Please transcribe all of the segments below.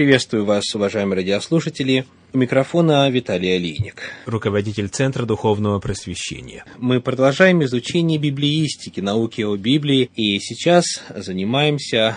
Приветствую вас, уважаемые радиослушатели. У микрофона Виталий Алиник. Руководитель Центра Духовного Просвещения. Мы продолжаем изучение библеистики, науки о Библии, и сейчас занимаемся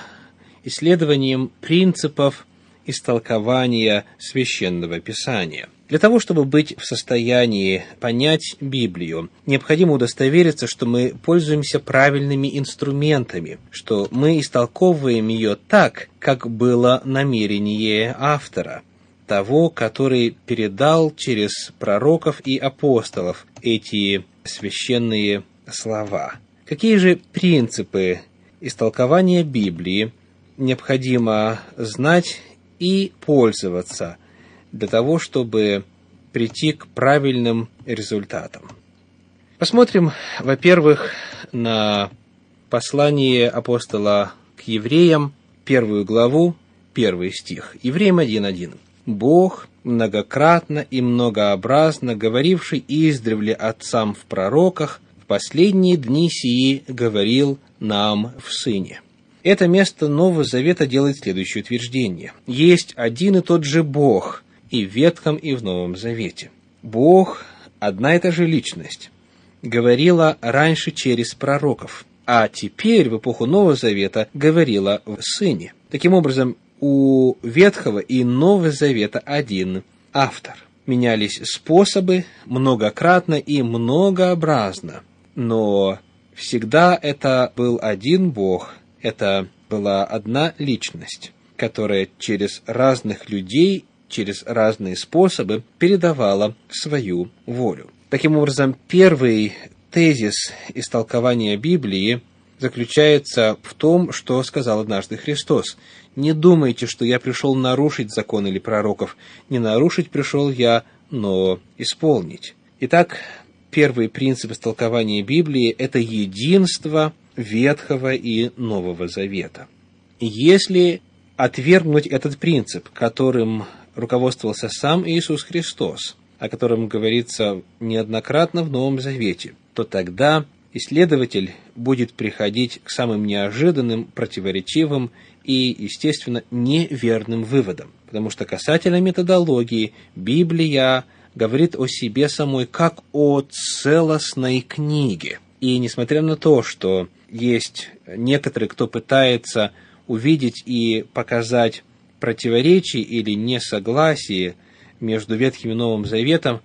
исследованием принципов истолкования Священного Писания. Для того, чтобы быть в состоянии понять Библию, необходимо удостовериться, что мы пользуемся правильными инструментами, что мы истолковываем ее так, как было намерение автора, того, который передал через пророков и апостолов эти священные слова. Какие же принципы истолкования Библии необходимо знать и пользоваться – для того, чтобы прийти к правильным результатам. Посмотрим, во-первых, на послание апостола к евреям, первую главу, первый стих. Евреям 1.1. «Бог, многократно и многообразно говоривший издревле отцам в пророках, в последние дни сии говорил нам в Сыне». Это место Нового Завета делает следующее утверждение. Есть один и тот же Бог, и в Ветхом, и в Новом Завете. Бог – одна и та же личность, говорила раньше через пророков, а теперь, в эпоху Нового Завета, говорила в Сыне. Таким образом, у Ветхого и Нового Завета один автор. Менялись способы многократно и многообразно, но всегда это был один Бог, это была одна личность, которая через разных людей через разные способы передавала свою волю. Таким образом, первый тезис истолкования Библии заключается в том, что сказал однажды Христос. «Не думайте, что я пришел нарушить закон или пророков. Не нарушить пришел я, но исполнить». Итак, первый принцип истолкования Библии – это единство Ветхого и Нового Завета. Если отвергнуть этот принцип, которым руководствовался сам Иисус Христос, о котором говорится неоднократно в Новом Завете, то тогда исследователь будет приходить к самым неожиданным, противоречивым и, естественно, неверным выводам. Потому что касательно методологии Библия говорит о себе самой как о целостной книге. И несмотря на то, что есть некоторые, кто пытается увидеть и показать противоречий или несогласии между Ветхим и Новым Заветом,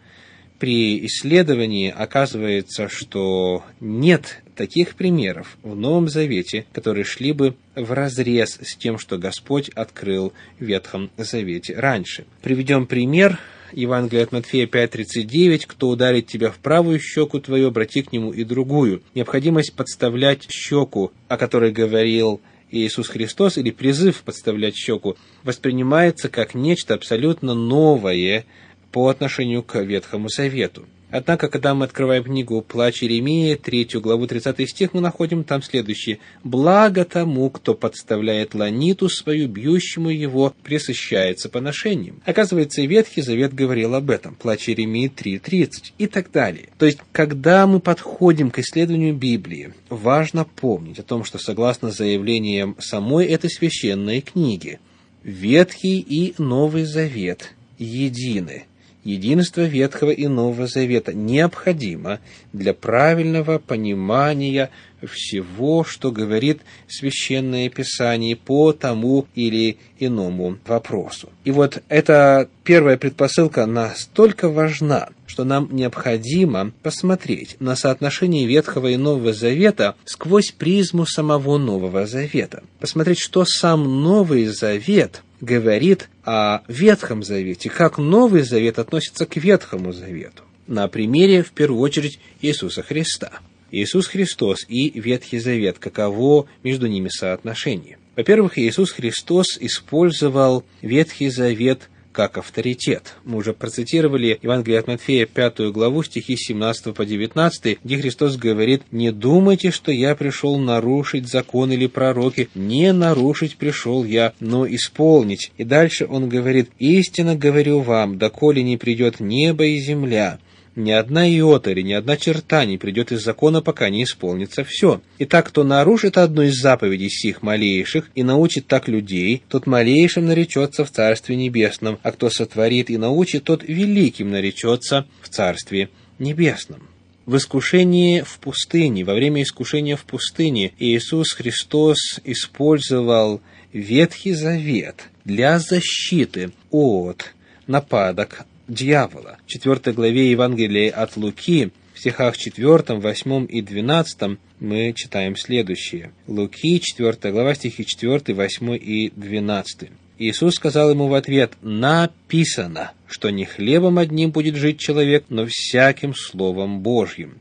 при исследовании оказывается, что нет таких примеров в Новом Завете, которые шли бы в разрез с тем, что Господь открыл в Ветхом Завете раньше. Приведем пример. Евангелие от Матфея 5.39. «Кто ударит тебя в правую щеку твою, обрати к нему и другую». Необходимость подставлять щеку, о которой говорил Иисус Христос или призыв подставлять щеку воспринимается как нечто абсолютно новое по отношению к Ветхому Завету. Однако, когда мы открываем книгу «Плач Иеремии», третью главу, 30 стих, мы находим там следующее. «Благо тому, кто подставляет ланиту свою, бьющему его, пресыщается поношением». Оказывается, Ветхий Завет говорил об этом. Плач Иеремии 3.30 и так далее. То есть, когда мы подходим к исследованию Библии, важно помнить о том, что согласно заявлениям самой этой священной книги, Ветхий и Новый Завет едины – единство Ветхого и Нового Завета необходимо для правильного понимания всего, что говорит Священное Писание по тому или иному вопросу. И вот эта первая предпосылка настолько важна, что нам необходимо посмотреть на соотношение Ветхого и Нового Завета сквозь призму самого Нового Завета. Посмотреть, что сам Новый Завет говорит о Ветхом Завете, как Новый Завет относится к Ветхому Завету. На примере, в первую очередь, Иисуса Христа. Иисус Христос и Ветхий Завет, каково между ними соотношение? Во-первых, Иисус Христос использовал Ветхий Завет как авторитет. Мы уже процитировали Евангелие от Матфея, пятую главу, стихи 17 по 19, где Христос говорит, «Не думайте, что я пришел нарушить закон или пророки, не нарушить пришел я, но исполнить». И дальше он говорит, «Истинно говорю вам, доколе не придет небо и земля, Ни одна иота или ни одна черта не придет из закона, пока не исполнится все. Итак, кто нарушит одну из заповедей сих малейших и научит так людей, тот малейшим наречется в Царстве Небесном, а кто сотворит и научит, тот великим наречется в Царстве Небесном. В искушении в пустыне, во время искушения в пустыне, Иисус Христос использовал Ветхий Завет для защиты от нападок дьявола. В 4 главе Евангелия от Луки, в стихах 4, 8 и 12 мы читаем следующее. Луки, 4 глава, стихи 4, 8 и 12. Иисус сказал ему в ответ, «Написано, что не хлебом одним будет жить человек, но всяким Словом Божьим».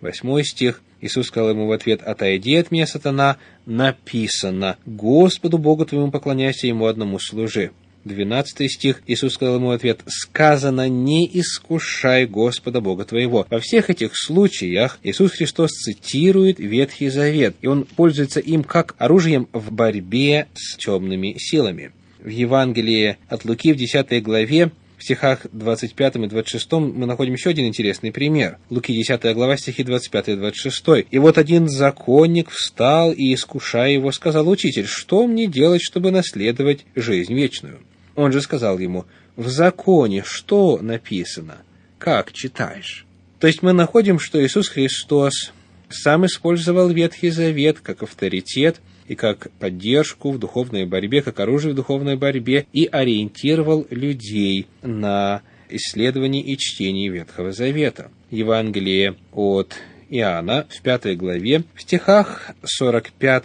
Восьмой стих. Иисус сказал ему в ответ, «Отойди от меня, сатана, написано, Господу Богу твоему поклоняйся, Ему одному служи». Двенадцатый стих. Иисус сказал ему ответ, «Сказано, не искушай Господа Бога твоего». Во всех этих случаях Иисус Христос цитирует Ветхий Завет, и Он пользуется им как оружием в борьбе с темными силами в Евангелии от Луки в 10 главе, в стихах 25 и 26 мы находим еще один интересный пример. Луки 10 глава, стихи 25 и 26. «И вот один законник встал и, искушая его, сказал, «Учитель, что мне делать, чтобы наследовать жизнь вечную?» Он же сказал ему, «В законе что написано? Как читаешь?» То есть мы находим, что Иисус Христос сам использовал Ветхий Завет как авторитет и как поддержку в духовной борьбе, как оружие в духовной борьбе, и ориентировал людей на исследование и чтение Ветхого Завета. Евангелие от Иоанна в пятой главе, в стихах 45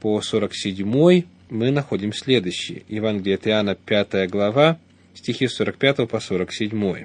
по 47 мы находим следующее. Евангелие от Иоанна, 5 глава, стихи с 45 по 47.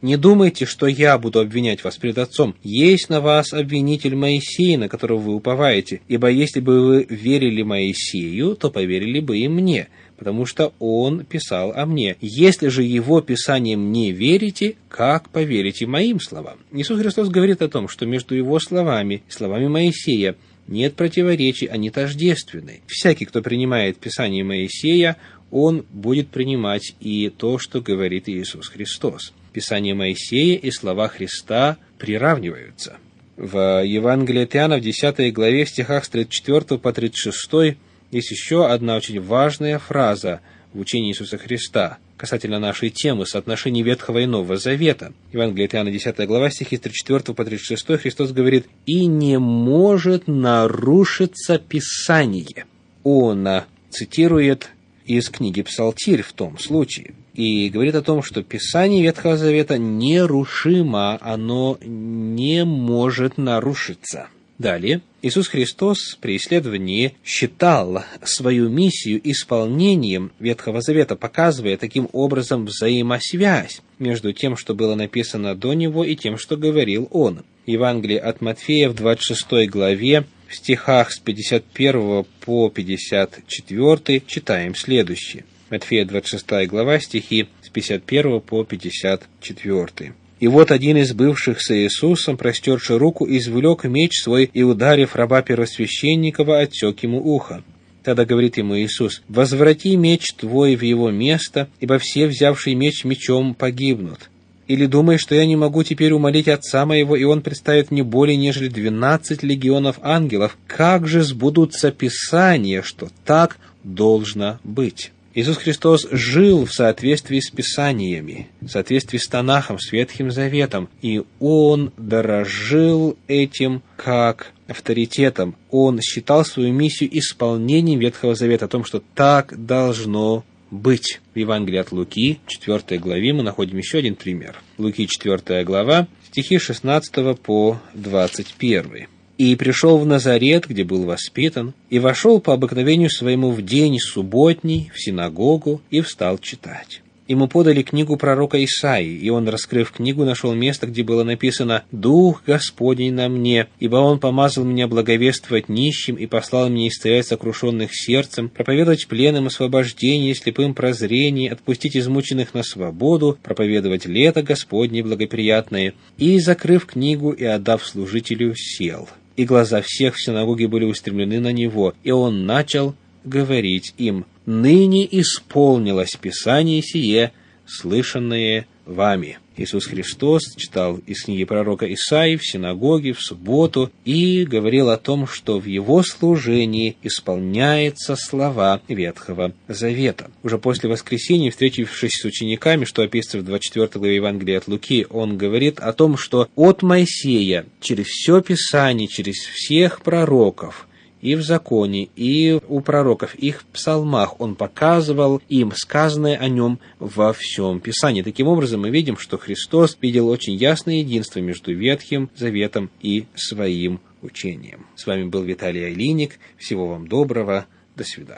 Не думайте, что я буду обвинять вас пред Отцом. Есть на вас обвинитель Моисей, на которого вы уповаете. Ибо если бы вы верили Моисею, то поверили бы и мне, потому что он писал о мне. Если же его писанием не верите, как поверите моим словам? Иисус Христос говорит о том, что между его словами словами Моисея нет противоречий, они тождественны. Всякий, кто принимает Писание Моисея, он будет принимать и то, что говорит Иисус Христос. Писание Моисея и слова Христа приравниваются. В Евангелии от Иоанна в 10 главе в стихах с 34 по 36 есть еще одна очень важная фраза в учении Иисуса Христа касательно нашей темы соотношений Ветхого и Нового Завета. Евангелие от Иоанна 10 глава стихи с 34 по 36 Христос говорит «И не может нарушиться Писание». Он цитирует из книги Псалтирь в том случае – и говорит о том, что Писание Ветхого Завета нерушимо, оно не может нарушиться. Далее, Иисус Христос при исследовании считал свою миссию исполнением Ветхого Завета, показывая таким образом взаимосвязь между тем, что было написано до Него, и тем, что говорил Он. Евангелие от Матфея в 26 главе в стихах с 51 по 54 читаем следующее. Матфея 26 глава, стихи с 51 по 54. И вот один из бывших с Иисусом, простерши руку, извлек меч свой и, ударив раба первосвященникова, отсек ему ухо. Тогда говорит ему Иисус, «Возврати меч твой в его место, ибо все, взявшие меч мечом, погибнут. Или думаешь, что я не могу теперь умолить Отца моего, и Он представит мне более, нежели двенадцать легионов ангелов? Как же сбудутся Писания, что так должно быть?» Иисус Христос жил в соответствии с Писаниями, в соответствии с Танахом, с Ветхим Заветом, и Он дорожил этим как авторитетом. Он считал свою миссию исполнением Ветхого Завета, о том, что так должно быть. В Евангелии от Луки, 4 главе, мы находим еще один пример. Луки, 4 глава, стихи 16 по 21 и пришел в Назарет, где был воспитан, и вошел по обыкновению своему в день субботний в синагогу и встал читать. Ему подали книгу пророка Исаии, и он, раскрыв книгу, нашел место, где было написано «Дух Господень на мне, ибо Он помазал меня благовествовать нищим и послал меня исцелять сокрушенных сердцем, проповедовать пленным освобождение, слепым прозрение, отпустить измученных на свободу, проповедовать лето Господне благоприятное». И, закрыв книгу и отдав служителю, сел и глаза всех в синагоге были устремлены на него, и он начал говорить им, «Ныне исполнилось Писание сие, слышанное вами. Иисус Христос читал из книги пророка Исаии в синагоге в субботу и говорил о том, что в его служении исполняются слова Ветхого Завета. Уже после воскресения, встретившись с учениками, что описывается в 24 главе Евангелия от Луки, он говорит о том, что от Моисея через все Писание, через всех пророков и в законе, и у пророков, их псалмах он показывал им сказанное о нем во всем Писании. Таким образом, мы видим, что Христос видел очень ясное единство между Ветхим Заветом и своим учением. С вами был Виталий Алиник. Всего вам доброго. До свидания.